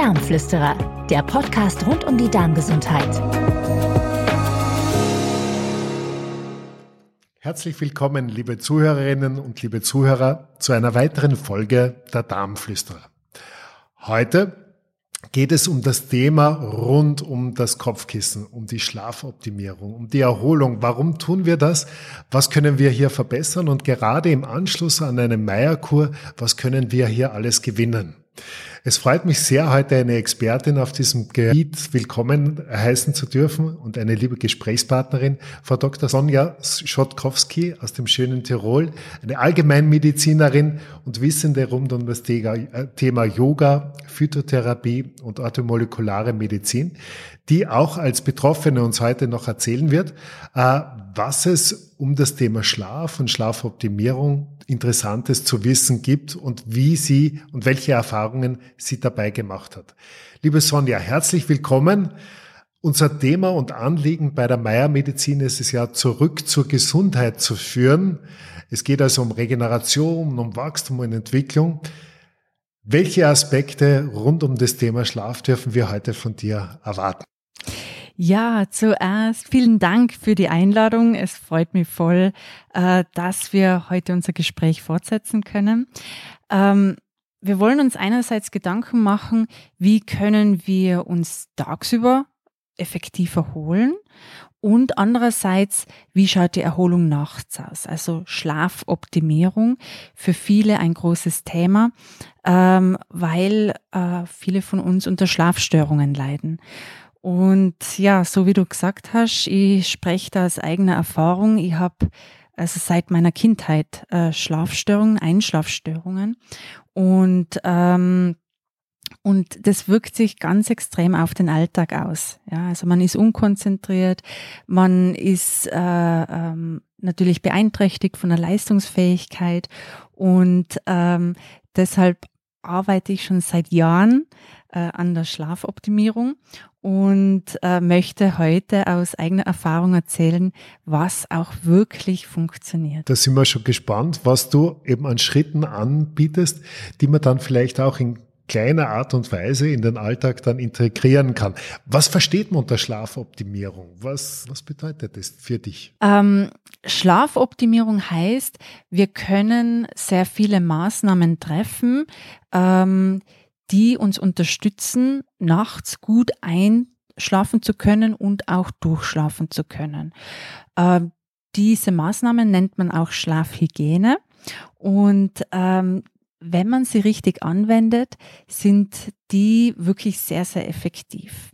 Darmflüsterer, der Podcast rund um die Darmgesundheit. Herzlich willkommen, liebe Zuhörerinnen und liebe Zuhörer, zu einer weiteren Folge der Darmflüsterer. Heute geht es um das Thema rund um das Kopfkissen, um die Schlafoptimierung, um die Erholung. Warum tun wir das? Was können wir hier verbessern? Und gerade im Anschluss an eine Meierkur, was können wir hier alles gewinnen? Es freut mich sehr, heute eine Expertin auf diesem Gebiet willkommen heißen zu dürfen und eine liebe Gesprächspartnerin, Frau Dr. Sonja Schotkowski aus dem schönen Tirol, eine Allgemeinmedizinerin und Wissende rund um das Thema Yoga, Phytotherapie und orthomolekulare Medizin, die auch als Betroffene uns heute noch erzählen wird, äh, was es um das Thema Schlaf und Schlafoptimierung Interessantes zu wissen gibt und wie sie und welche Erfahrungen sie dabei gemacht hat. Liebe Sonja, herzlich willkommen. Unser Thema und Anliegen bei der Meier Medizin ist es ja, zurück zur Gesundheit zu führen. Es geht also um Regeneration, um Wachstum und Entwicklung. Welche Aspekte rund um das Thema Schlaf dürfen wir heute von dir erwarten? Ja, zuerst vielen Dank für die Einladung. Es freut mich voll, äh, dass wir heute unser Gespräch fortsetzen können. Ähm, wir wollen uns einerseits Gedanken machen, wie können wir uns tagsüber effektiv erholen und andererseits, wie schaut die Erholung nachts aus? Also Schlafoptimierung für viele ein großes Thema, ähm, weil äh, viele von uns unter Schlafstörungen leiden. Und ja, so wie du gesagt hast, ich spreche da aus eigener Erfahrung. Ich habe also seit meiner Kindheit äh, Schlafstörungen, Einschlafstörungen. Und ähm, und das wirkt sich ganz extrem auf den Alltag aus. Ja, also man ist unkonzentriert, man ist äh, ähm, natürlich beeinträchtigt von der Leistungsfähigkeit und ähm, deshalb arbeite ich schon seit Jahren an der Schlafoptimierung und äh, möchte heute aus eigener Erfahrung erzählen, was auch wirklich funktioniert. Da sind wir schon gespannt, was du eben an Schritten anbietest, die man dann vielleicht auch in kleiner Art und Weise in den Alltag dann integrieren kann. Was versteht man unter Schlafoptimierung? Was, was bedeutet das für dich? Ähm, Schlafoptimierung heißt, wir können sehr viele Maßnahmen treffen, ähm, die uns unterstützen, nachts gut einschlafen zu können und auch durchschlafen zu können. Äh, diese Maßnahmen nennt man auch Schlafhygiene. Und ähm, wenn man sie richtig anwendet, sind die wirklich sehr, sehr effektiv.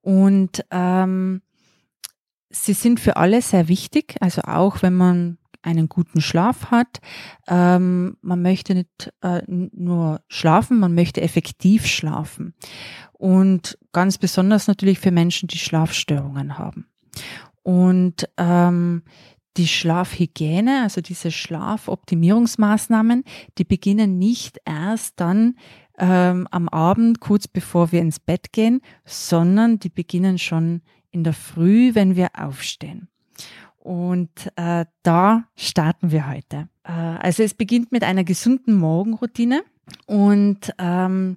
Und ähm, sie sind für alle sehr wichtig, also auch wenn man einen guten Schlaf hat. Ähm, man möchte nicht äh, nur schlafen, man möchte effektiv schlafen. Und ganz besonders natürlich für Menschen, die Schlafstörungen haben. Und ähm, die Schlafhygiene, also diese Schlafoptimierungsmaßnahmen, die beginnen nicht erst dann ähm, am Abend, kurz bevor wir ins Bett gehen, sondern die beginnen schon in der Früh, wenn wir aufstehen. Und äh, da starten wir heute. Äh, also es beginnt mit einer gesunden Morgenroutine und ähm,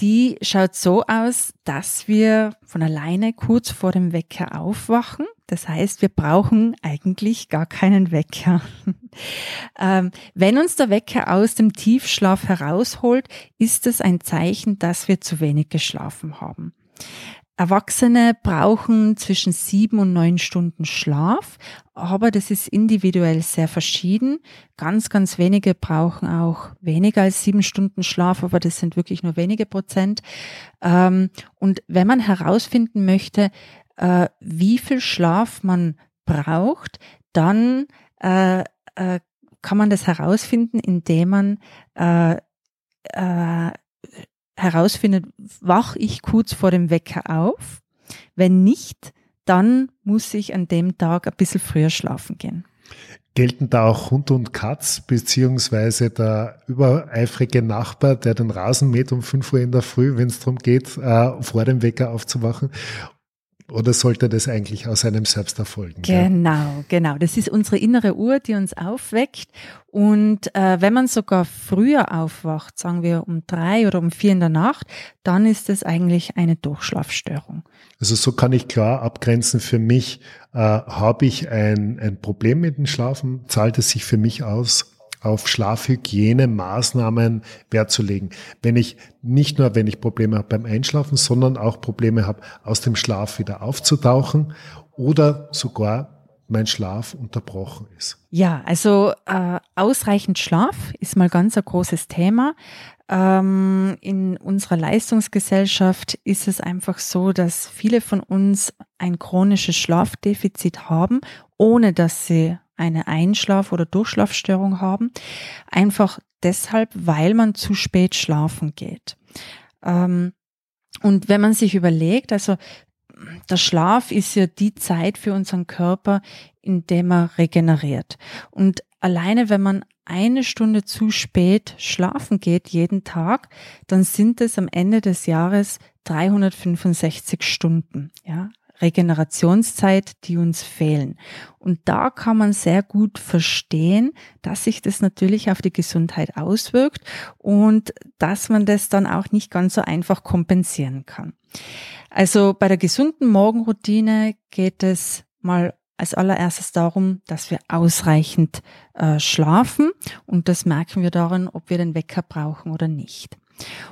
die schaut so aus, dass wir von alleine kurz vor dem Wecker aufwachen. Das heißt, wir brauchen eigentlich gar keinen Wecker. ähm, wenn uns der Wecker aus dem Tiefschlaf herausholt, ist es ein Zeichen, dass wir zu wenig geschlafen haben. Erwachsene brauchen zwischen sieben und neun Stunden Schlaf, aber das ist individuell sehr verschieden. Ganz, ganz wenige brauchen auch weniger als sieben Stunden Schlaf, aber das sind wirklich nur wenige Prozent. Ähm, und wenn man herausfinden möchte, äh, wie viel Schlaf man braucht, dann äh, äh, kann man das herausfinden, indem man herausfindet, wach ich kurz vor dem Wecker auf? Wenn nicht, dann muss ich an dem Tag ein bisschen früher schlafen gehen. Gelten da auch Hund und Katz, beziehungsweise der übereifrige Nachbar, der den Rasen mäht um 5 Uhr in der Früh, wenn es darum geht, äh, vor dem Wecker aufzuwachen? Oder sollte das eigentlich aus einem selbst erfolgen? Genau, ja? genau. Das ist unsere innere Uhr, die uns aufweckt. Und äh, wenn man sogar früher aufwacht, sagen wir um drei oder um vier in der Nacht, dann ist es eigentlich eine Durchschlafstörung. Also so kann ich klar abgrenzen für mich, äh, habe ich ein, ein Problem mit dem Schlafen, zahlt es sich für mich aus, auf Schlafhygiene-Maßnahmen Wert zu legen. Wenn ich nicht nur, wenn ich Probleme habe beim Einschlafen, sondern auch Probleme habe, aus dem Schlaf wieder aufzutauchen oder sogar mein Schlaf unterbrochen ist. Ja, also äh, ausreichend Schlaf ist mal ganz ein großes Thema. Ähm, in unserer Leistungsgesellschaft ist es einfach so, dass viele von uns ein chronisches Schlafdefizit haben, ohne dass sie eine Einschlaf- oder Durchschlafstörung haben. Einfach deshalb, weil man zu spät schlafen geht. Ähm, und wenn man sich überlegt, also der Schlaf ist ja die Zeit für unseren Körper, in dem er regeneriert. Und alleine wenn man eine Stunde zu spät schlafen geht jeden Tag, dann sind es am Ende des Jahres 365 Stunden. Ja, Regenerationszeit, die uns fehlen. Und da kann man sehr gut verstehen, dass sich das natürlich auf die Gesundheit auswirkt und dass man das dann auch nicht ganz so einfach kompensieren kann. Also bei der gesunden Morgenroutine geht es mal als allererstes darum, dass wir ausreichend äh, schlafen und das merken wir daran, ob wir den Wecker brauchen oder nicht.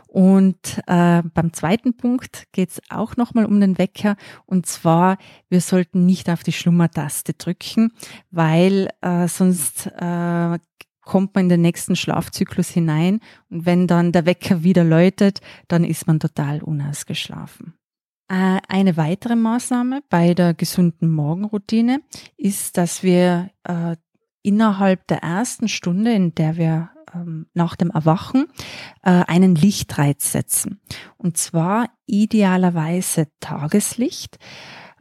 Und äh, beim zweiten Punkt geht es auch nochmal um den Wecker. Und zwar, wir sollten nicht auf die Schlummertaste drücken, weil äh, sonst äh, kommt man in den nächsten Schlafzyklus hinein. Und wenn dann der Wecker wieder läutet, dann ist man total unausgeschlafen. Äh, eine weitere Maßnahme bei der gesunden Morgenroutine ist, dass wir äh, innerhalb der ersten Stunde, in der wir ähm, nach dem Erwachen äh, einen Lichtreiz setzen. Und zwar idealerweise Tageslicht.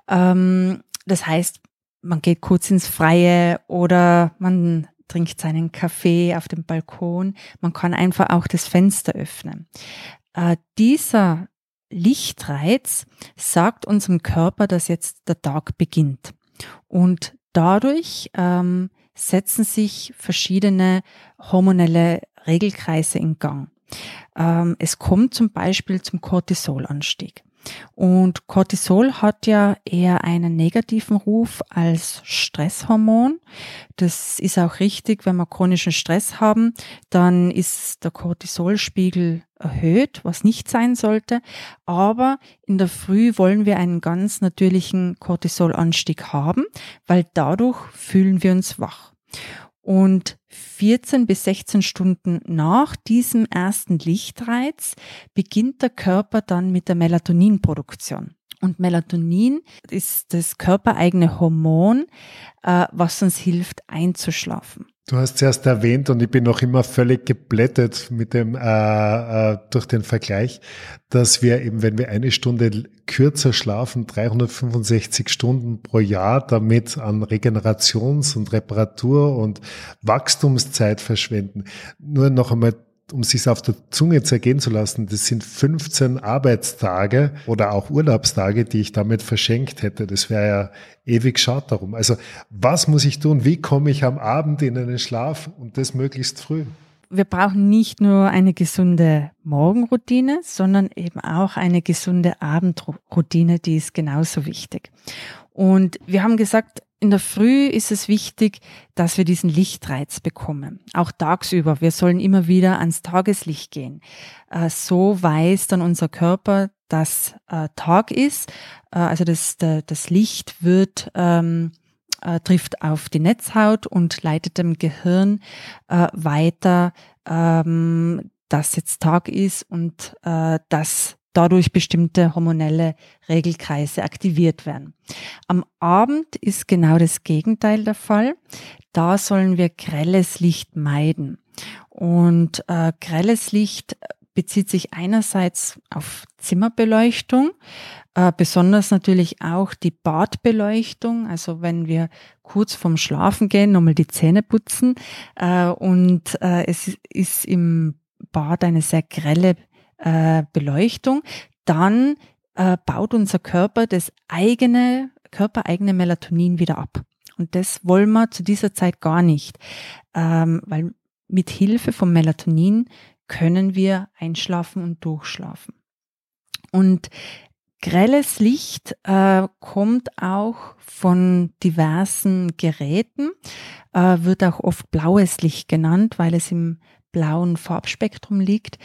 Ähm, das heißt, man geht kurz ins Freie oder man trinkt seinen Kaffee auf dem Balkon. Man kann einfach auch das Fenster öffnen. Äh, dieser Lichtreiz sagt unserem Körper, dass jetzt der Tag beginnt. Und dadurch ähm, setzen sich verschiedene hormonelle Regelkreise in Gang. Ähm, es kommt zum Beispiel zum Cortisolanstieg. Und Cortisol hat ja eher einen negativen Ruf als Stresshormon. Das ist auch richtig, wenn wir chronischen Stress haben, dann ist der Cortisolspiegel erhöht, was nicht sein sollte. Aber in der Früh wollen wir einen ganz natürlichen Cortisolanstieg haben, weil dadurch fühlen wir uns wach. Und 14 bis 16 Stunden nach diesem ersten Lichtreiz beginnt der Körper dann mit der Melatoninproduktion. Und Melatonin ist das körpereigene Hormon, äh, was uns hilft einzuschlafen. Du hast es erst erwähnt und ich bin noch immer völlig geblättet mit dem äh, äh, durch den Vergleich, dass wir eben, wenn wir eine Stunde kürzer schlafen, 365 Stunden pro Jahr damit an Regenerations- und Reparatur- und Wachstumszeit verschwenden. Nur noch einmal um sich auf der Zunge zergehen zu lassen, das sind 15 Arbeitstage oder auch Urlaubstage, die ich damit verschenkt hätte. Das wäre ja ewig schade darum. Also was muss ich tun? Wie komme ich am Abend in einen Schlaf und das möglichst früh? Wir brauchen nicht nur eine gesunde Morgenroutine, sondern eben auch eine gesunde Abendroutine, die ist genauso wichtig. Und wir haben gesagt, in der Früh ist es wichtig, dass wir diesen Lichtreiz bekommen. Auch tagsüber. Wir sollen immer wieder ans Tageslicht gehen. Äh, so weiß dann unser Körper, dass äh, Tag ist. Äh, also das, das Licht wird, ähm, trifft auf die Netzhaut und leitet dem Gehirn weiter, ähm, dass jetzt Tag ist und dass dadurch bestimmte hormonelle Regelkreise aktiviert werden. Am Abend ist genau das Gegenteil der Fall. Da sollen wir grelles Licht meiden. Und äh, grelles Licht bezieht sich einerseits auf Zimmerbeleuchtung, äh, besonders natürlich auch die Badbeleuchtung. Also wenn wir kurz vorm Schlafen gehen, nochmal die Zähne putzen äh, und äh, es ist im Bad eine sehr grelle äh, Beleuchtung, dann äh, baut unser Körper das eigene, körpereigene Melatonin wieder ab. Und das wollen wir zu dieser Zeit gar nicht, ähm, weil mit Hilfe von Melatonin können wir einschlafen und durchschlafen. Und grelles Licht äh, kommt auch von diversen Geräten, äh, wird auch oft blaues Licht genannt, weil es im blauen Farbspektrum liegt.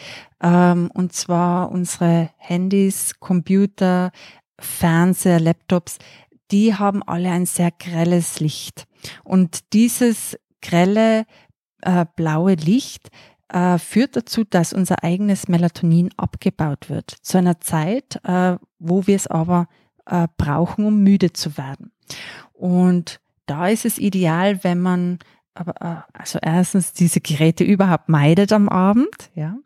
Ähm, und zwar unsere Handys, Computer, Fernseher, Laptops, die haben alle ein sehr grelles Licht. Und dieses grelle äh, blaue Licht äh, führt dazu, dass unser eigenes Melatonin abgebaut wird. Zu einer Zeit, äh, wo wir es aber äh, brauchen, um müde zu werden. Und da ist es ideal, wenn man aber äh, also erstens diese Geräte überhaupt meidet am Abend, ja.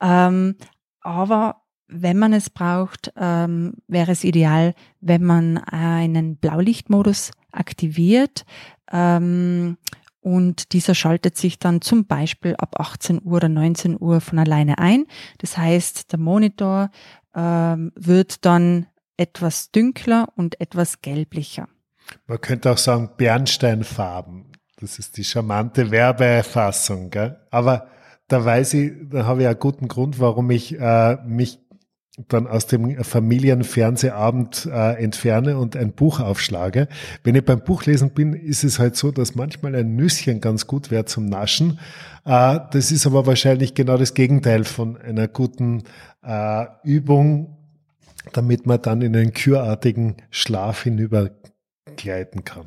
Ähm, aber wenn man es braucht, ähm, wäre es ideal, wenn man einen Blaulichtmodus aktiviert. Ähm, und dieser schaltet sich dann zum Beispiel ab 18 Uhr oder 19 Uhr von alleine ein. Das heißt, der Monitor ähm, wird dann etwas dünkler und etwas gelblicher. Man könnte auch sagen Bernsteinfarben. Das ist die charmante Werbeerfassung. Gell? Aber da weiß ich, da habe ich einen guten Grund, warum ich äh, mich dann aus dem Familienfernsehabend äh, entferne und ein Buch aufschlage. Wenn ich beim Buchlesen bin, ist es halt so, dass manchmal ein Nüsschen ganz gut wäre zum Naschen. Äh, das ist aber wahrscheinlich genau das Gegenteil von einer guten äh, Übung, damit man dann in einen kürartigen Schlaf hinübergleiten kann.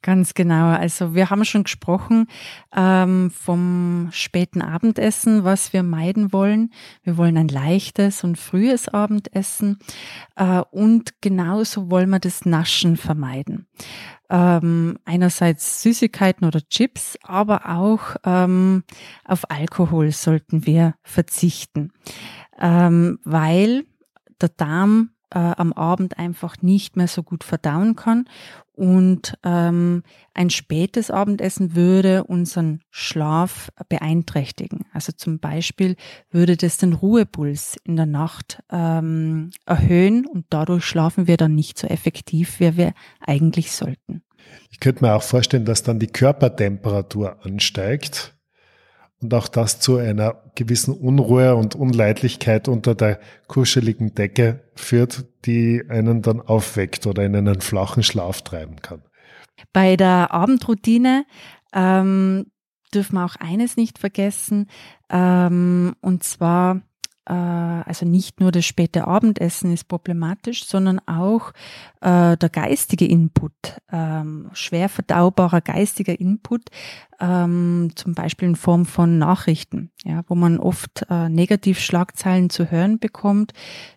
Ganz genau. Also wir haben schon gesprochen ähm, vom späten Abendessen, was wir meiden wollen. Wir wollen ein leichtes und frühes Abendessen äh, und genauso wollen wir das Naschen vermeiden. Ähm, einerseits Süßigkeiten oder Chips, aber auch ähm, auf Alkohol sollten wir verzichten, ähm, weil der Darm äh, am Abend einfach nicht mehr so gut verdauen kann. Und ähm, ein spätes Abendessen würde unseren Schlaf beeinträchtigen. Also zum Beispiel würde das den Ruhepuls in der Nacht ähm, erhöhen und dadurch schlafen wir dann nicht so effektiv, wie wir eigentlich sollten. Ich könnte mir auch vorstellen, dass dann die Körpertemperatur ansteigt und auch das zu einer gewissen Unruhe und Unleidlichkeit unter der kuscheligen Decke führt, die einen dann aufweckt oder in einen flachen Schlaf treiben kann. Bei der Abendroutine ähm, dürfen wir auch eines nicht vergessen, ähm, und zwar also nicht nur das späte Abendessen ist problematisch, sondern auch äh, der geistige Input, ähm, schwer verdaubarer geistiger Input, ähm, zum Beispiel in Form von Nachrichten, ja, wo man oft äh, Negativschlagzeilen zu hören bekommt.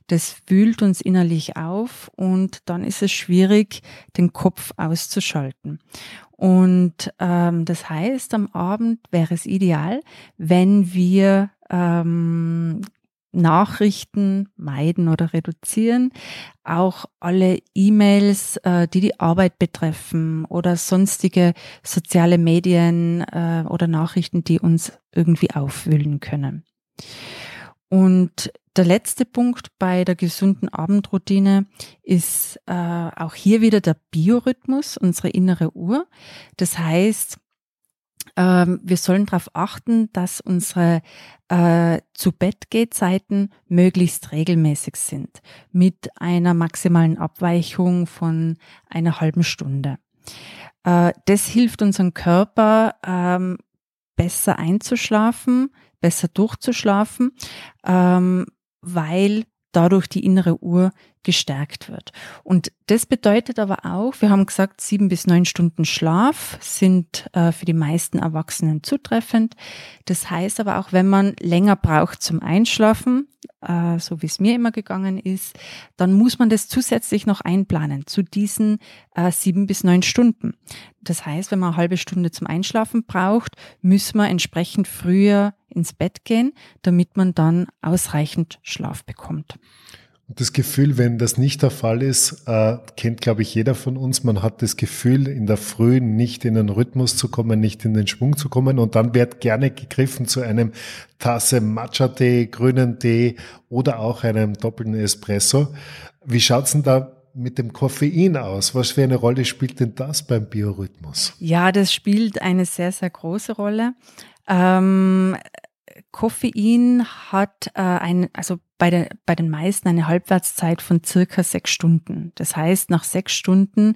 Das wühlt uns innerlich auf und dann ist es schwierig, den Kopf auszuschalten. Und ähm, das heißt, am Abend wäre es ideal, wenn wir ähm, Nachrichten meiden oder reduzieren, auch alle E-Mails, äh, die die Arbeit betreffen oder sonstige soziale Medien äh, oder Nachrichten, die uns irgendwie aufwühlen können. Und der letzte Punkt bei der gesunden Abendroutine ist äh, auch hier wieder der Biorhythmus, unsere innere Uhr. Das heißt, wir sollen darauf achten, dass unsere äh, zu Bett geht Zeiten möglichst regelmäßig sind, mit einer maximalen Abweichung von einer halben Stunde. Äh, das hilft unserem Körper ähm, besser einzuschlafen, besser durchzuschlafen, ähm, weil dadurch die innere Uhr gestärkt wird. Und das bedeutet aber auch, wir haben gesagt, sieben bis neun Stunden Schlaf sind äh, für die meisten Erwachsenen zutreffend. Das heißt aber auch, wenn man länger braucht zum Einschlafen, äh, so wie es mir immer gegangen ist, dann muss man das zusätzlich noch einplanen zu diesen äh, sieben bis neun Stunden. Das heißt, wenn man eine halbe Stunde zum Einschlafen braucht, müssen wir entsprechend früher ins Bett gehen, damit man dann ausreichend Schlaf bekommt. das Gefühl, wenn das nicht der Fall ist, äh, kennt, glaube ich, jeder von uns. Man hat das Gefühl, in der Früh nicht in den Rhythmus zu kommen, nicht in den Schwung zu kommen. Und dann wird gerne gegriffen zu einem Tasse Matcha-Tee, grünen Tee oder auch einem doppelten Espresso. Wie schaut's denn da mit dem Koffein aus? Was für eine Rolle spielt denn das beim Biorhythmus? Ja, das spielt eine sehr, sehr große Rolle. Ähm, Koffein hat äh, ein, also bei, den bei den meisten eine Halbwertszeit von circa sechs Stunden. Das heißt, nach sechs Stunden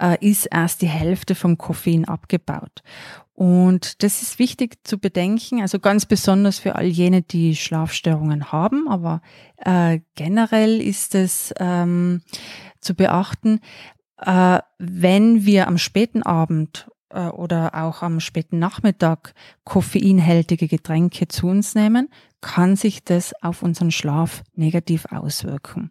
äh, ist erst die Hälfte vom Koffein abgebaut. Und das ist wichtig zu bedenken, also ganz besonders für all jene, die Schlafstörungen haben, aber äh, generell ist es ähm, zu beachten, äh, wenn wir am späten Abend äh, oder auch am späten Nachmittag koffeinhältige Getränke zu uns nehmen, kann sich das auf unseren Schlaf negativ auswirken.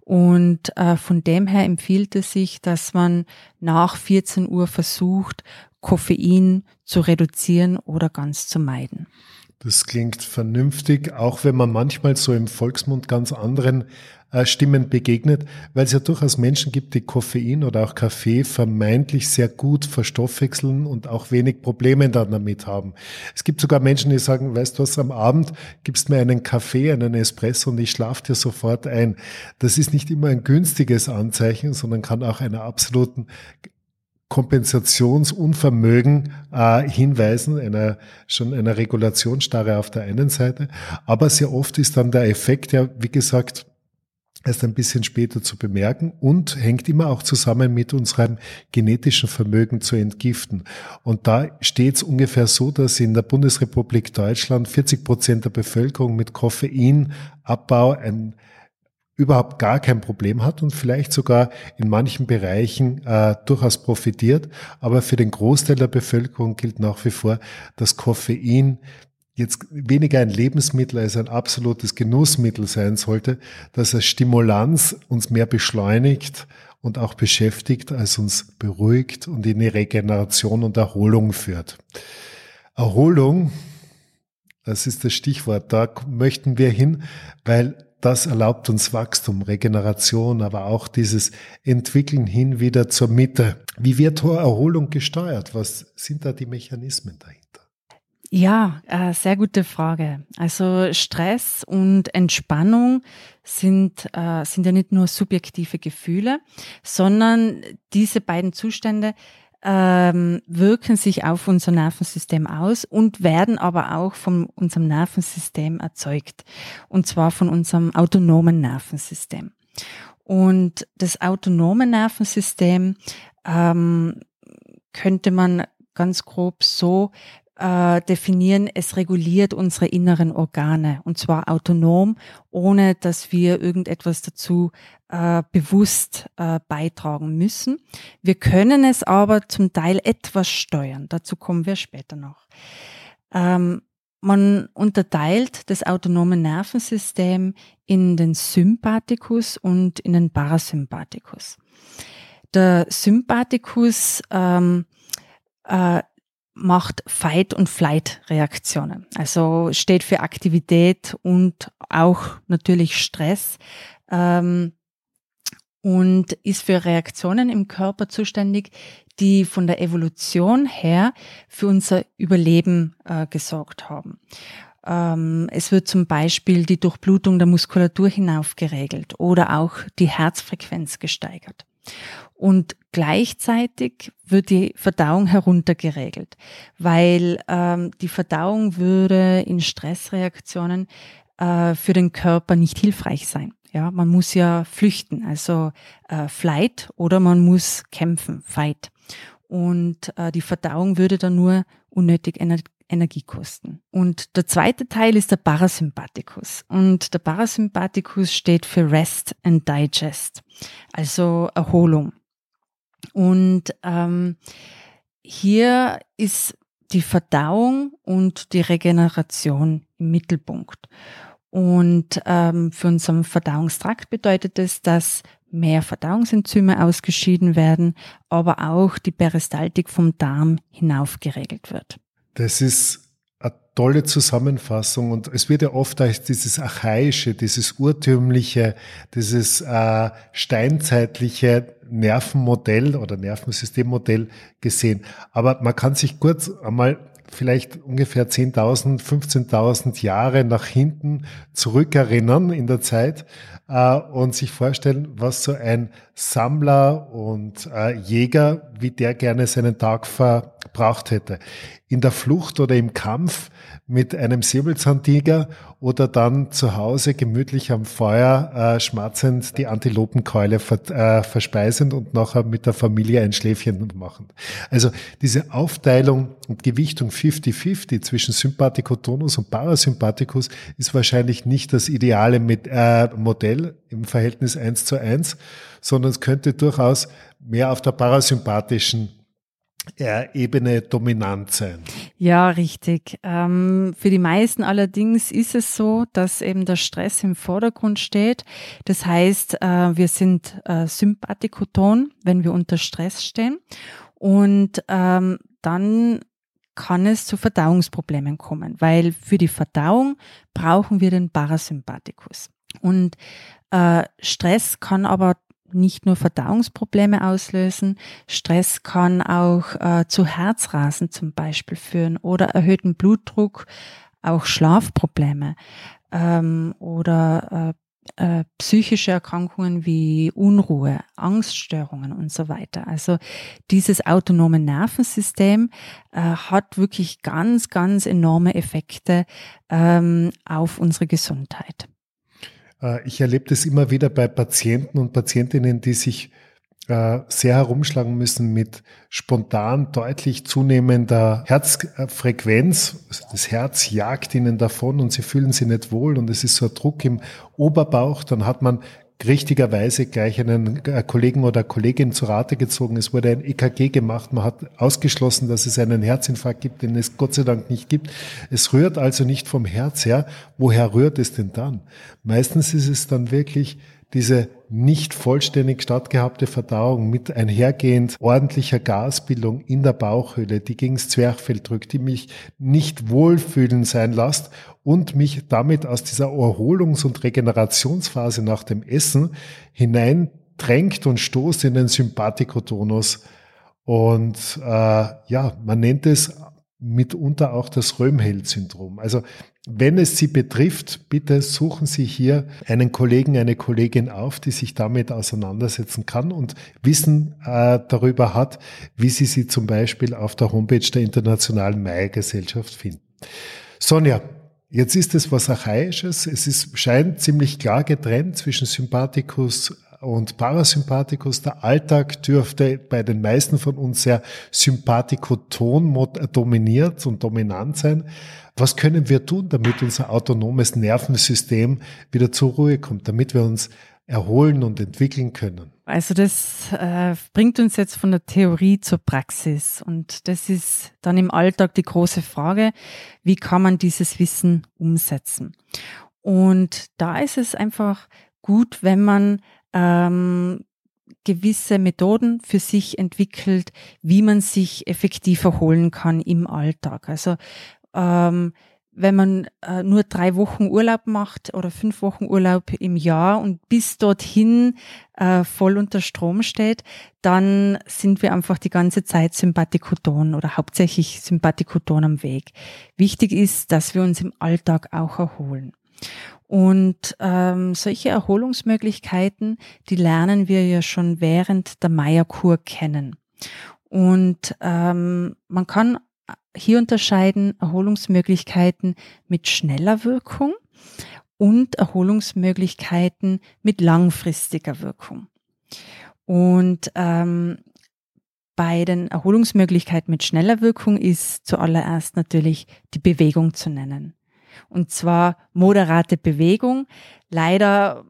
Und äh, von dem her empfiehlt es sich, dass man nach 14 Uhr versucht, Koffein zu reduzieren oder ganz zu meiden. Das klingt vernünftig, auch wenn man manchmal so im Volksmund ganz anderen äh, Stimmen begegnet, weil es ja durchaus Menschen gibt, die Koffein oder auch Kaffee vermeintlich sehr gut verstoffwechseln und auch wenig Probleme dann damit haben. Es gibt sogar Menschen, die sagen, weißt du was, am Abend gibst mir einen Kaffee, einen Espresso und ich schlafe dir sofort ein. Das ist nicht immer ein günstiges Anzeichen, sondern kann auch einer absoluten Kompensationsunvermögen äh, hinweisen, einer, schon einer Regulationsstarre auf der einen Seite. Aber sehr oft ist dann der Effekt ja, wie gesagt, erst ein bisschen später zu bemerken und hängt immer auch zusammen mit unserem genetischen Vermögen zu entgiften. Und da steht es ungefähr so, dass in der Bundesrepublik Deutschland 40 Prozent der Bevölkerung mit Koffeinabbau ein überhaupt gar kein Problem hat und vielleicht sogar in manchen Bereichen äh, durchaus profitiert. Aber für den Großteil der Bevölkerung gilt nach wie vor, dass Koffein jetzt weniger ein Lebensmittel als ein absolutes Genussmittel sein sollte, dass er Stimulanz uns mehr beschleunigt und auch beschäftigt, als uns beruhigt und in die Regeneration und Erholung führt. Erholung, das ist das Stichwort, da möchten wir hin, weil das erlaubt uns Wachstum, Regeneration, aber auch dieses Entwickeln hin wieder zur Mitte. Wie wird Erholung gesteuert? Was sind da die Mechanismen dahinter? Ja, äh, sehr gute Frage. Also Stress und Entspannung sind, äh, sind ja nicht nur subjektive Gefühle, sondern diese beiden Zustände ähm, wirken sich auf unser Nervensystem aus und werden aber auch von unserem Nervensystem erzeugt. Und zwar von unserem autonomen Nervensystem. Und das autonome Nervensystem ähm, könnte man ganz grob so äh, definieren, es reguliert unsere inneren Organe und zwar autonom, ohne dass wir irgendetwas dazu äh, bewusst äh, beitragen müssen. Wir können es aber zum Teil etwas steuern. Dazu kommen wir später noch. Ähm, man unterteilt das autonome Nervensystem in den Sympathikus und in den Parasympathikus. Der Sympathikus ähm, äh, macht Fight- und Flight-Reaktionen. Also steht für Aktivität und auch natürlich Stress ähm, und ist für Reaktionen im Körper zuständig, die von der Evolution her für unser Überleben äh, gesorgt haben. Ähm, es wird zum Beispiel die Durchblutung der Muskulatur hinauf geregelt oder auch die Herzfrequenz gesteigert. Und gleichzeitig wird die Verdauung heruntergeregelt, weil ähm, die Verdauung würde in Stressreaktionen äh, für den Körper nicht hilfreich sein. Ja, man muss ja flüchten, also äh, Flight oder man muss kämpfen, Fight. Und äh, die Verdauung würde dann nur unnötig Ener Energie kosten. Und der zweite Teil ist der Parasympathikus. Und der Parasympathikus steht für Rest and Digest, also Erholung. Und ähm, hier ist die Verdauung und die Regeneration im Mittelpunkt. Und ähm, für unseren Verdauungstrakt bedeutet es, dass mehr Verdauungsenzyme ausgeschieden werden, aber auch die Peristaltik vom Darm hinauf geregelt wird. Das ist eine tolle Zusammenfassung und es wird ja oft als dieses archaische, dieses urtümliche, dieses äh, steinzeitliche Nervenmodell oder Nervensystemmodell gesehen. Aber man kann sich kurz einmal vielleicht ungefähr 10.000, 15.000 Jahre nach hinten zurückerinnern in der Zeit äh, und sich vorstellen, was so ein Sammler und äh, Jäger, wie der gerne seinen Tag verbraucht hätte. In der Flucht oder im Kampf mit einem Säbelzahntiger oder dann zu Hause gemütlich am Feuer äh, schmatzend die Antilopenkeule ver, äh, verspeisend und nachher mit der Familie ein Schläfchen machen. Also diese Aufteilung und Gewichtung 50-50 zwischen Sympathikotonus und Parasympathikus ist wahrscheinlich nicht das ideale mit, äh, Modell im Verhältnis 1 zu 1, sondern es könnte durchaus mehr auf der parasympathischen Ebene dominant sein. Ja, richtig. Ähm, für die meisten allerdings ist es so, dass eben der Stress im Vordergrund steht. Das heißt, äh, wir sind äh, sympathikoton, wenn wir unter Stress stehen. Und ähm, dann kann es zu Verdauungsproblemen kommen, weil für die Verdauung brauchen wir den Parasympathikus. Und äh, Stress kann aber nicht nur Verdauungsprobleme auslösen. Stress kann auch äh, zu Herzrasen zum Beispiel führen oder erhöhten Blutdruck, auch Schlafprobleme ähm, oder äh, äh, psychische Erkrankungen wie Unruhe, Angststörungen und so weiter. Also dieses autonome Nervensystem äh, hat wirklich ganz, ganz enorme Effekte ähm, auf unsere Gesundheit. Äh, ich erlebe das immer wieder bei Patienten und Patientinnen, die sich äh, sehr herumschlagen müssen mit spontan deutlich zunehmender Herzfrequenz. Das Herz jagt ihnen davon und sie fühlen sich nicht wohl und es ist so ein Druck im Oberbauch. Dann hat man richtigerweise gleich einen äh, Kollegen oder Kollegin zu Rate gezogen. Es wurde ein EKG gemacht. Man hat ausgeschlossen, dass es einen Herzinfarkt gibt, den es Gott sei Dank nicht gibt. Es rührt also nicht vom Herz her. Woher rührt es denn dann? Meistens ist es dann wirklich diese nicht vollständig stattgehabte Verdauung mit einhergehend ordentlicher Gasbildung in der Bauchhöhle, die gegen das Zwerchfell drückt, die mich nicht wohlfühlen sein lässt und mich damit aus dieser Erholungs- und Regenerationsphase nach dem Essen hineindrängt und stoßt in den Sympathikotonus. Und äh, ja, man nennt es mitunter auch das Röhmheld-Syndrom. Also wenn es Sie betrifft, bitte suchen Sie hier einen Kollegen, eine Kollegin auf, die sich damit auseinandersetzen kann und Wissen äh, darüber hat, wie Sie sie zum Beispiel auf der Homepage der Internationalen Meiergesellschaft finden. Sonja, jetzt ist es was Archaisches. Es ist, scheint ziemlich klar getrennt zwischen Sympathikus und Parasympathikus. Der Alltag dürfte bei den meisten von uns sehr sympathikoton dominiert und dominant sein. Was können wir tun, damit unser autonomes Nervensystem wieder zur Ruhe kommt, damit wir uns erholen und entwickeln können? Also das äh, bringt uns jetzt von der Theorie zur Praxis und das ist dann im Alltag die große Frage, wie kann man dieses Wissen umsetzen? Und da ist es einfach gut, wenn man ähm, gewisse Methoden für sich entwickelt, wie man sich effektiv erholen kann im Alltag. Also ähm, wenn man äh, nur drei Wochen Urlaub macht oder fünf Wochen Urlaub im Jahr und bis dorthin äh, voll unter Strom steht, dann sind wir einfach die ganze Zeit Sympathikoton oder hauptsächlich Sympathikoton am Weg. Wichtig ist, dass wir uns im Alltag auch erholen. Und ähm, solche Erholungsmöglichkeiten, die lernen wir ja schon während der Meierkur kennen. Und ähm, man kann hier unterscheiden Erholungsmöglichkeiten mit schneller Wirkung und Erholungsmöglichkeiten mit langfristiger Wirkung. Und ähm, bei den Erholungsmöglichkeiten mit schneller Wirkung ist zuallererst natürlich die Bewegung zu nennen und zwar moderate Bewegung. Leider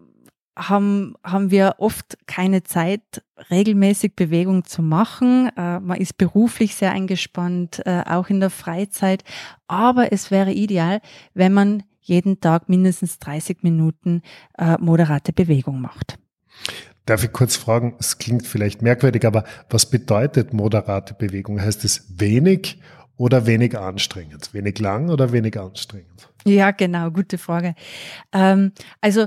haben, haben wir oft keine Zeit, regelmäßig Bewegung zu machen. Äh, man ist beruflich sehr eingespannt, äh, auch in der Freizeit. Aber es wäre ideal, wenn man jeden Tag mindestens 30 Minuten äh, moderate Bewegung macht. Darf ich kurz fragen, es klingt vielleicht merkwürdig, aber was bedeutet moderate Bewegung? Heißt es wenig oder wenig anstrengend? Wenig lang oder wenig anstrengend? Ja, genau, gute Frage. Ähm, also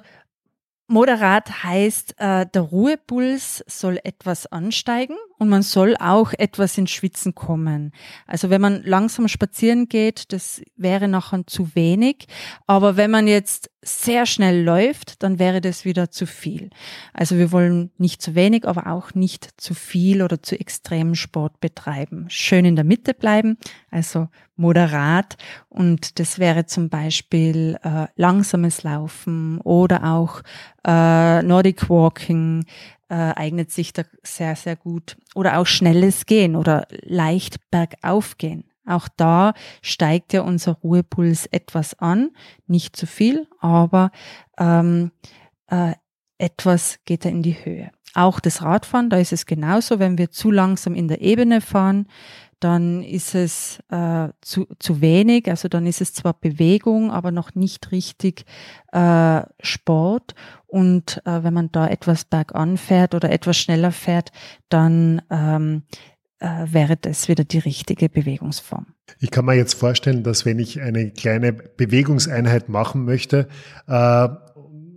Moderat heißt, äh, der Ruhepuls soll etwas ansteigen und man soll auch etwas ins Schwitzen kommen. Also wenn man langsam spazieren geht, das wäre nachher zu wenig. Aber wenn man jetzt sehr schnell läuft, dann wäre das wieder zu viel. Also wir wollen nicht zu wenig, aber auch nicht zu viel oder zu extremen Sport betreiben. Schön in der Mitte bleiben, also moderat. Und das wäre zum Beispiel äh, langsames Laufen oder auch äh, Nordic Walking äh, eignet sich da sehr, sehr gut. Oder auch schnelles Gehen oder leicht bergauf gehen. Auch da steigt ja unser Ruhepuls etwas an, nicht zu viel, aber ähm, äh, etwas geht er in die Höhe. Auch das Radfahren, da ist es genauso, wenn wir zu langsam in der Ebene fahren, dann ist es äh, zu, zu wenig, also dann ist es zwar Bewegung, aber noch nicht richtig äh, Sport. Und äh, wenn man da etwas bergan fährt oder etwas schneller fährt, dann ähm, äh, wäre das wieder die richtige Bewegungsform. Ich kann mir jetzt vorstellen, dass wenn ich eine kleine Bewegungseinheit machen möchte, äh,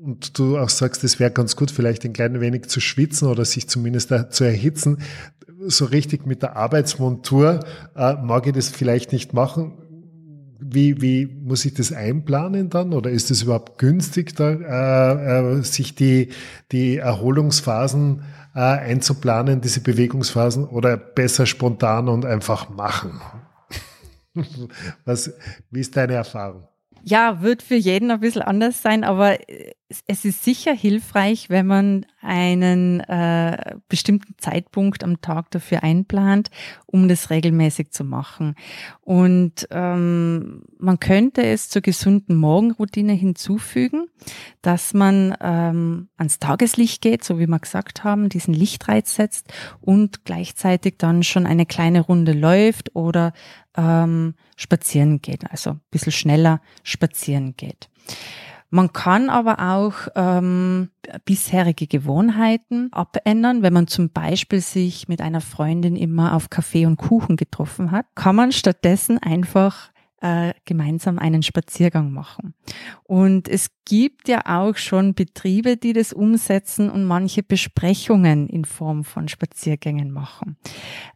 und du auch sagst, es wäre ganz gut, vielleicht ein klein wenig zu schwitzen oder sich zumindest zu erhitzen, so richtig mit der Arbeitsmontur äh, mag ich das vielleicht nicht machen. Wie, wie muss ich das einplanen dann? Oder ist es überhaupt günstig, da, äh, äh, sich die, die Erholungsphasen äh, einzuplanen, diese Bewegungsphasen, oder besser spontan und einfach machen? Was, wie ist deine Erfahrung? Ja, wird für jeden ein bisschen anders sein, aber es ist sicher hilfreich, wenn man einen äh, bestimmten Zeitpunkt am Tag dafür einplant, um das regelmäßig zu machen. Und ähm, man könnte es zur gesunden Morgenroutine hinzufügen, dass man ähm, ans Tageslicht geht, so wie wir gesagt haben, diesen Lichtreiz setzt und gleichzeitig dann schon eine kleine Runde läuft oder ähm, spazieren geht, also ein bisschen schneller spazieren geht. Man kann aber auch ähm, bisherige Gewohnheiten abändern. Wenn man zum Beispiel sich mit einer Freundin immer auf Kaffee und Kuchen getroffen hat, kann man stattdessen einfach äh, gemeinsam einen Spaziergang machen. Und es gibt ja auch schon Betriebe, die das umsetzen und manche Besprechungen in Form von Spaziergängen machen.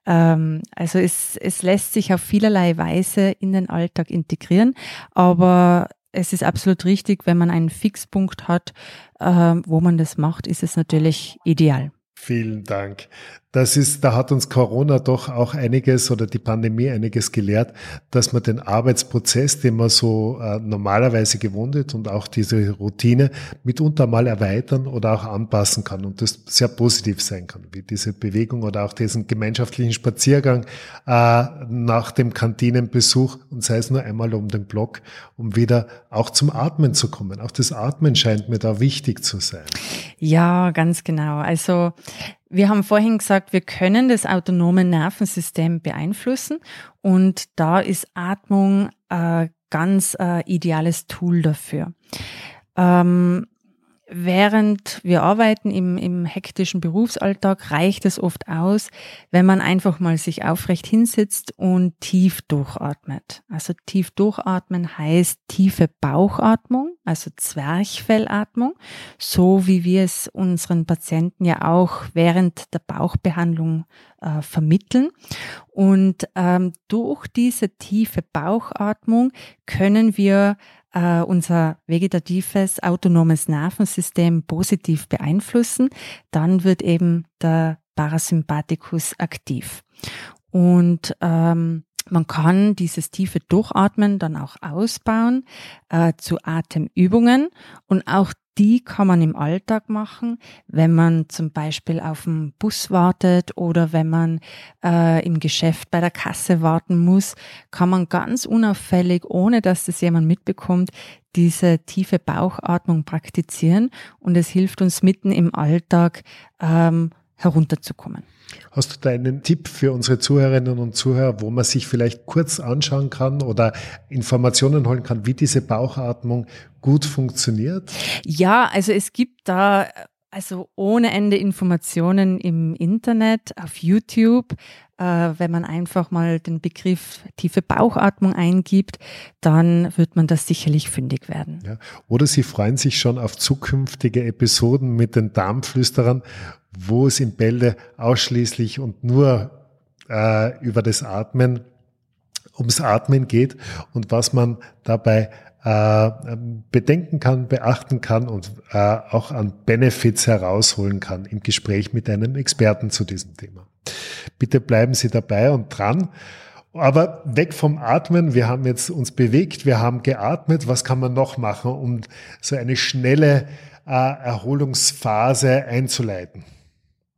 Ähm, also es, es lässt sich auf vielerlei Weise in den Alltag integrieren, aber es ist absolut richtig, wenn man einen Fixpunkt hat, äh, wo man das macht, ist es natürlich ideal. Vielen Dank. Das ist, da hat uns Corona doch auch einiges oder die Pandemie einiges gelehrt, dass man den Arbeitsprozess, den man so äh, normalerweise gewohnt ist und auch diese Routine mitunter mal erweitern oder auch anpassen kann und das sehr positiv sein kann, wie diese Bewegung oder auch diesen gemeinschaftlichen Spaziergang äh, nach dem Kantinenbesuch und sei es nur einmal um den Block, um wieder auch zum Atmen zu kommen. Auch das Atmen scheint mir da wichtig zu sein. Ja, ganz genau. Also wir haben vorhin gesagt, wir können das autonome Nervensystem beeinflussen und da ist Atmung äh, ganz äh, ideales Tool dafür. Ähm, Während wir arbeiten im, im hektischen Berufsalltag, reicht es oft aus, wenn man einfach mal sich aufrecht hinsetzt und tief durchatmet. Also tief durchatmen heißt tiefe Bauchatmung, also Zwerchfellatmung, so wie wir es unseren Patienten ja auch während der Bauchbehandlung äh, vermitteln. Und ähm, durch diese tiefe Bauchatmung können wir äh, unser vegetatives autonomes Nervensystem positiv beeinflussen, dann wird eben der Parasympathikus aktiv. Und ähm, man kann dieses tiefe Durchatmen dann auch ausbauen äh, zu Atemübungen und auch die kann man im Alltag machen, wenn man zum Beispiel auf den Bus wartet oder wenn man äh, im Geschäft bei der Kasse warten muss, kann man ganz unauffällig, ohne dass das jemand mitbekommt, diese tiefe Bauchatmung praktizieren. Und es hilft uns mitten im Alltag ähm, herunterzukommen. Hast du da einen Tipp für unsere Zuhörerinnen und Zuhörer, wo man sich vielleicht kurz anschauen kann oder Informationen holen kann, wie diese Bauchatmung gut funktioniert? Ja, also es gibt da also ohne Ende Informationen im Internet, auf YouTube. Äh, wenn man einfach mal den Begriff tiefe Bauchatmung eingibt, dann wird man das sicherlich fündig werden. Ja. Oder Sie freuen sich schon auf zukünftige Episoden mit den Darmflüsterern, wo es in Bälde ausschließlich und nur äh, über das Atmen, ums Atmen geht und was man dabei äh, bedenken kann, beachten kann und äh, auch an Benefits herausholen kann im Gespräch mit einem Experten zu diesem Thema. Bitte bleiben Sie dabei und dran. Aber weg vom Atmen. Wir haben jetzt uns bewegt, wir haben geatmet. Was kann man noch machen, um so eine schnelle äh, Erholungsphase einzuleiten?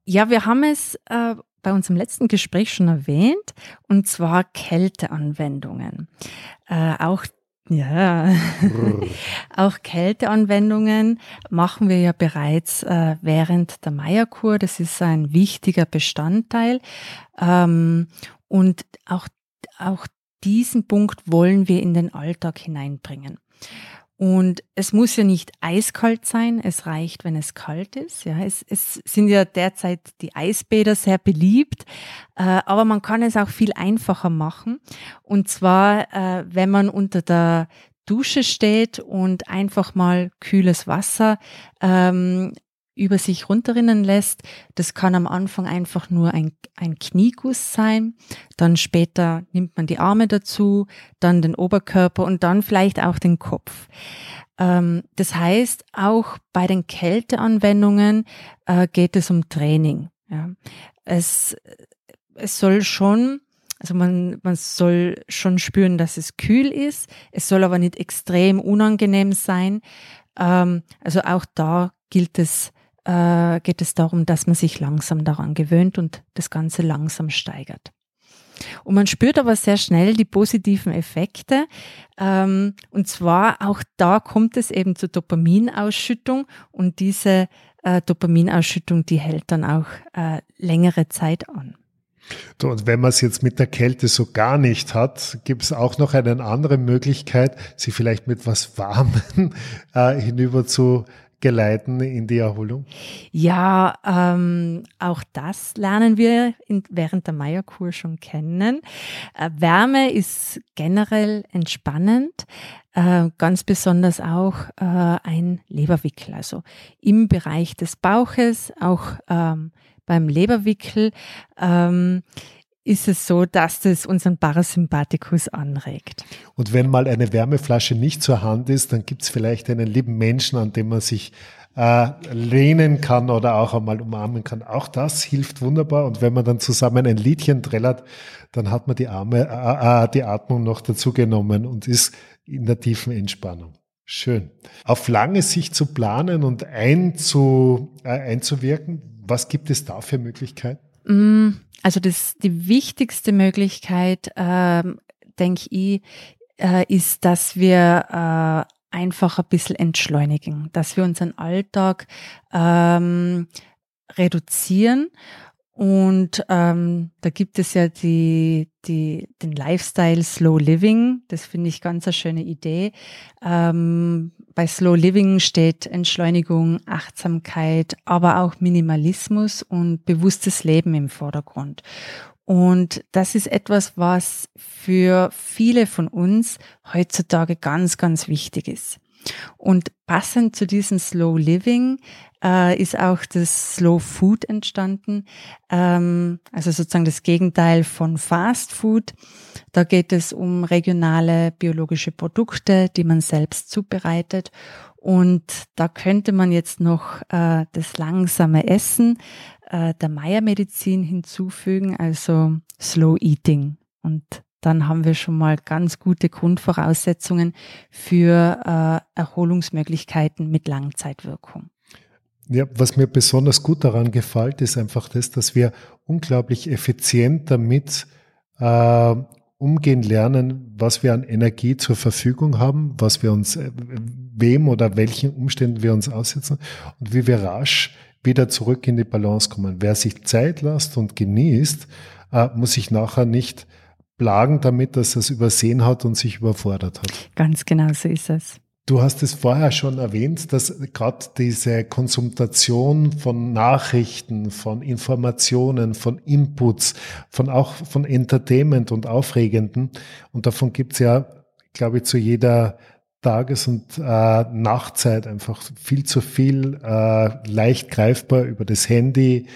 Ja, wir haben es äh, bei unserem letzten Gespräch schon erwähnt, und zwar Kälteanwendungen. Äh, auch ja, auch Kälteanwendungen machen wir ja bereits äh, während der Meierkur. Das ist ein wichtiger Bestandteil. Ähm, und auch, auch diesen Punkt wollen wir in den Alltag hineinbringen. Und es muss ja nicht eiskalt sein, es reicht, wenn es kalt ist. Ja, es, es sind ja derzeit die Eisbäder sehr beliebt, äh, aber man kann es auch viel einfacher machen. Und zwar, äh, wenn man unter der Dusche steht und einfach mal kühles Wasser ähm, über sich runterrinnen lässt. Das kann am Anfang einfach nur ein, ein Knieguss sein, dann später nimmt man die Arme dazu, dann den Oberkörper und dann vielleicht auch den Kopf. Ähm, das heißt, auch bei den Kälteanwendungen äh, geht es um Training. Ja. Es, es soll schon also man, man soll schon spüren, dass es kühl ist. Es soll aber nicht extrem unangenehm sein. Ähm, also auch da gilt es, äh, geht es darum, dass man sich langsam daran gewöhnt und das Ganze langsam steigert. Und man spürt aber sehr schnell die positiven Effekte. Ähm, und zwar auch da kommt es eben zur Dopaminausschüttung und diese äh, Dopaminausschüttung, die hält dann auch äh, längere Zeit an. Und wenn man es jetzt mit der Kälte so gar nicht hat, gibt es auch noch eine andere Möglichkeit, sie vielleicht mit was Warmen äh, hinüber zu geleiten in die Erholung? Ja, ähm, auch das lernen wir in, während der Meierkur schon kennen. Äh, Wärme ist generell entspannend, äh, ganz besonders auch äh, ein Leberwickel, also im Bereich des Bauches, auch ähm, beim Leberwickel. Ähm, ist es so, dass das unseren Parasympathikus anregt. Und wenn mal eine Wärmeflasche nicht zur Hand ist, dann gibt es vielleicht einen lieben Menschen, an dem man sich äh, lehnen kann oder auch einmal umarmen kann. Auch das hilft wunderbar. Und wenn man dann zusammen ein Liedchen trällert, dann hat man die, Arme, äh, äh, die Atmung noch dazu genommen und ist in der tiefen Entspannung. Schön. Auf lange Sicht zu planen und einzu, äh, einzuwirken, was gibt es da für Möglichkeiten? Mm, also das, die wichtigste Möglichkeit, ähm, denke ich, äh, ist, dass wir äh, einfach ein bisschen entschleunigen, dass wir unseren Alltag ähm, reduzieren. Und ähm, da gibt es ja die, die, den Lifestyle Slow Living. Das finde ich ganz eine schöne Idee. Ähm, bei Slow Living steht Entschleunigung, Achtsamkeit, aber auch Minimalismus und bewusstes Leben im Vordergrund. Und das ist etwas, was für viele von uns heutzutage ganz, ganz wichtig ist. Und passend zu diesem Slow Living äh, ist auch das Slow Food entstanden, ähm, also sozusagen das Gegenteil von Fast Food. Da geht es um regionale biologische Produkte, die man selbst zubereitet. Und da könnte man jetzt noch äh, das langsame Essen äh, der Meiermedizin hinzufügen, also Slow Eating. Und dann haben wir schon mal ganz gute Grundvoraussetzungen für äh, Erholungsmöglichkeiten mit Langzeitwirkung. Ja, was mir besonders gut daran gefällt, ist einfach das, dass wir unglaublich effizient damit äh, umgehen lernen, was wir an Energie zur Verfügung haben, was wir uns, äh, wem oder welchen Umständen wir uns aussetzen und wie wir rasch wieder zurück in die Balance kommen. Wer sich Zeit lässt und genießt, äh, muss sich nachher nicht plagen damit, dass er es übersehen hat und sich überfordert hat. Ganz genau so ist es. Du hast es vorher schon erwähnt, dass gerade diese Konsumation von Nachrichten, von Informationen, von Inputs, von auch von Entertainment und Aufregenden, und davon gibt's ja, glaube ich, zu jeder Tages- und äh, Nachtzeit einfach viel zu viel äh, leicht greifbar über das Handy,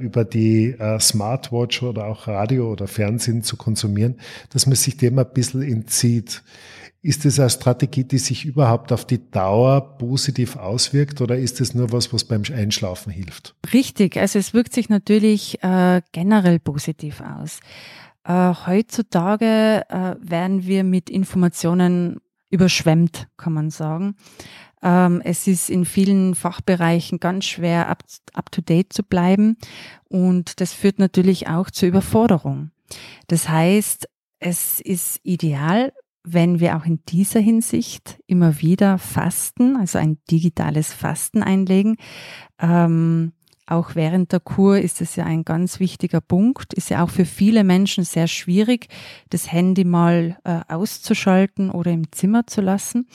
über die äh, Smartwatch oder auch Radio oder Fernsehen zu konsumieren, dass man sich dem ein bisschen entzieht. Ist es eine Strategie, die sich überhaupt auf die Dauer positiv auswirkt oder ist es nur was, was beim Einschlafen hilft? Richtig, also es wirkt sich natürlich äh, generell positiv aus. Äh, heutzutage äh, werden wir mit Informationen überschwemmt, kann man sagen. Ähm, es ist in vielen Fachbereichen ganz schwer up, up to date zu bleiben und das führt natürlich auch zur Überforderung. Das heißt, es ist ideal, wenn wir auch in dieser Hinsicht immer wieder Fasten, also ein digitales Fasten einlegen. Ähm, auch während der Kur ist es ja ein ganz wichtiger Punkt. Ist ja auch für viele Menschen sehr schwierig, das Handy mal äh, auszuschalten oder im Zimmer zu lassen.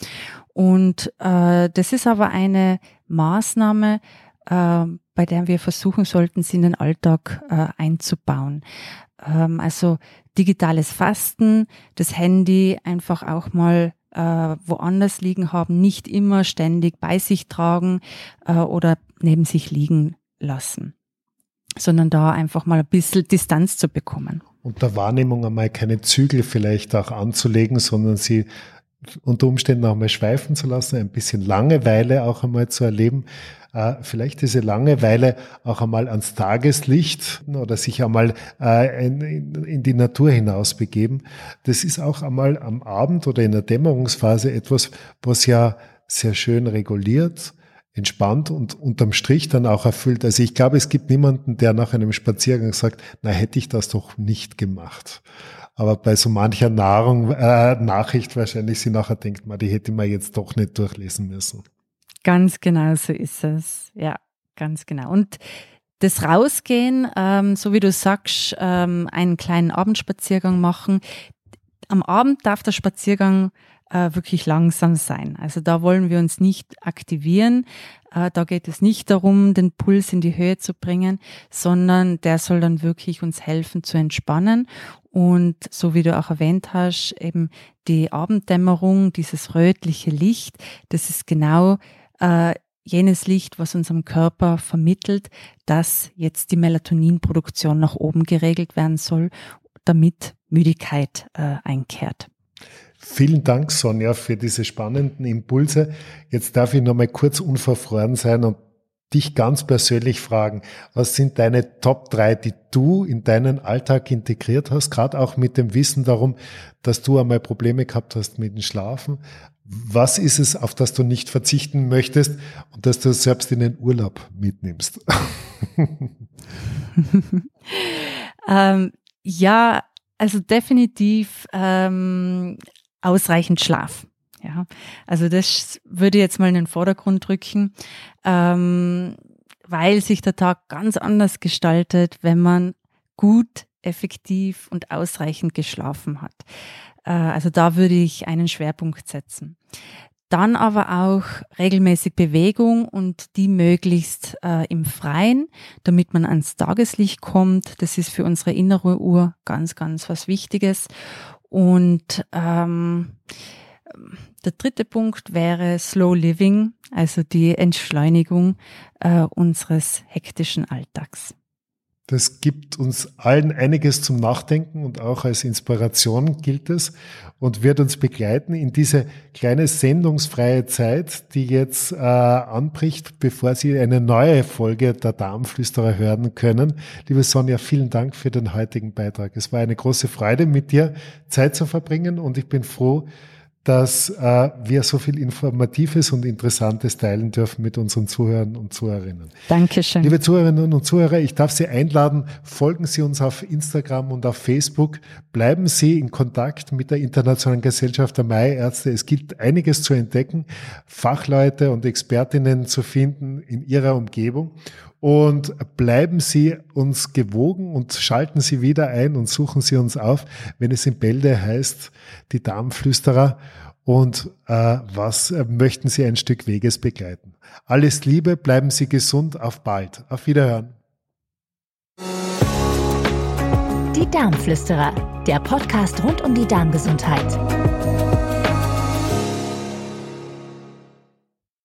Und äh, das ist aber eine Maßnahme, äh, bei der wir versuchen sollten, sie in den Alltag äh, einzubauen. Ähm, also digitales Fasten, das Handy einfach auch mal äh, woanders liegen haben, nicht immer ständig bei sich tragen äh, oder neben sich liegen lassen, sondern da einfach mal ein bisschen Distanz zu bekommen. Und der Wahrnehmung einmal keine Zügel vielleicht auch anzulegen, sondern sie unter Umständen auch mal schweifen zu lassen, ein bisschen Langeweile auch einmal zu erleben. Äh, vielleicht diese Langeweile auch einmal ans Tageslicht oder sich einmal äh, in, in, die Natur hinaus begeben. Das ist auch einmal am Abend oder in der Dämmerungsphase etwas, was ja sehr schön reguliert, entspannt und unterm Strich dann auch erfüllt. Also ich glaube, es gibt niemanden, der nach einem Spaziergang sagt, na hätte ich das doch nicht gemacht. Aber bei so mancher Nahrung, äh, Nachricht wahrscheinlich sie nachher denkt, man, die hätte man jetzt doch nicht durchlesen müssen. Ganz genau so ist es. Ja, ganz genau. Und das Rausgehen, ähm, so wie du sagst, ähm, einen kleinen Abendspaziergang machen. Am Abend darf der Spaziergang äh, wirklich langsam sein. Also da wollen wir uns nicht aktivieren. Äh, da geht es nicht darum, den Puls in die Höhe zu bringen, sondern der soll dann wirklich uns helfen zu entspannen. Und so wie du auch erwähnt hast, eben die Abenddämmerung, dieses rötliche Licht, das ist genau äh, jenes Licht, was unserem Körper vermittelt, dass jetzt die Melatoninproduktion nach oben geregelt werden soll, damit Müdigkeit äh, einkehrt. Vielen Dank, Sonja, für diese spannenden Impulse. Jetzt darf ich noch mal kurz unverfroren sein und dich ganz persönlich fragen, was sind deine Top 3, die du in deinen Alltag integriert hast, gerade auch mit dem Wissen darum, dass du einmal Probleme gehabt hast mit dem Schlafen. Was ist es, auf das du nicht verzichten möchtest und dass du selbst in den Urlaub mitnimmst? ähm, ja, also definitiv ähm, ausreichend Schlaf. Ja, also das würde ich jetzt mal in den Vordergrund drücken, ähm, weil sich der Tag ganz anders gestaltet, wenn man gut, effektiv und ausreichend geschlafen hat. Äh, also da würde ich einen Schwerpunkt setzen. Dann aber auch regelmäßig Bewegung und die möglichst äh, im Freien, damit man ans Tageslicht kommt. Das ist für unsere innere Uhr ganz, ganz was Wichtiges. Und ähm, der dritte Punkt wäre Slow Living, also die Entschleunigung äh, unseres hektischen Alltags. Das gibt uns allen einiges zum Nachdenken und auch als Inspiration gilt es und wird uns begleiten in diese kleine sendungsfreie Zeit, die jetzt äh, anbricht, bevor Sie eine neue Folge der Darmflüsterer hören können. Liebe Sonja, vielen Dank für den heutigen Beitrag. Es war eine große Freude, mit dir Zeit zu verbringen und ich bin froh, dass äh, wir so viel Informatives und Interessantes teilen dürfen mit unseren Zuhörern und Zuhörerinnen. Dankeschön. Liebe Zuhörerinnen und Zuhörer, ich darf Sie einladen, folgen Sie uns auf Instagram und auf Facebook, bleiben Sie in Kontakt mit der Internationalen Gesellschaft der Maiärzte. Es gibt einiges zu entdecken, Fachleute und Expertinnen zu finden in Ihrer Umgebung und bleiben Sie uns gewogen und schalten Sie wieder ein und suchen Sie uns auf, wenn es in Bälde heißt, die Darmflüsterer. und äh, was äh, möchten Sie ein Stück Weges begleiten. Alles Liebe, bleiben Sie gesund, auf bald. Auf Wiederhören. Die Darmflüsterer, der Podcast rund um die Darmgesundheit.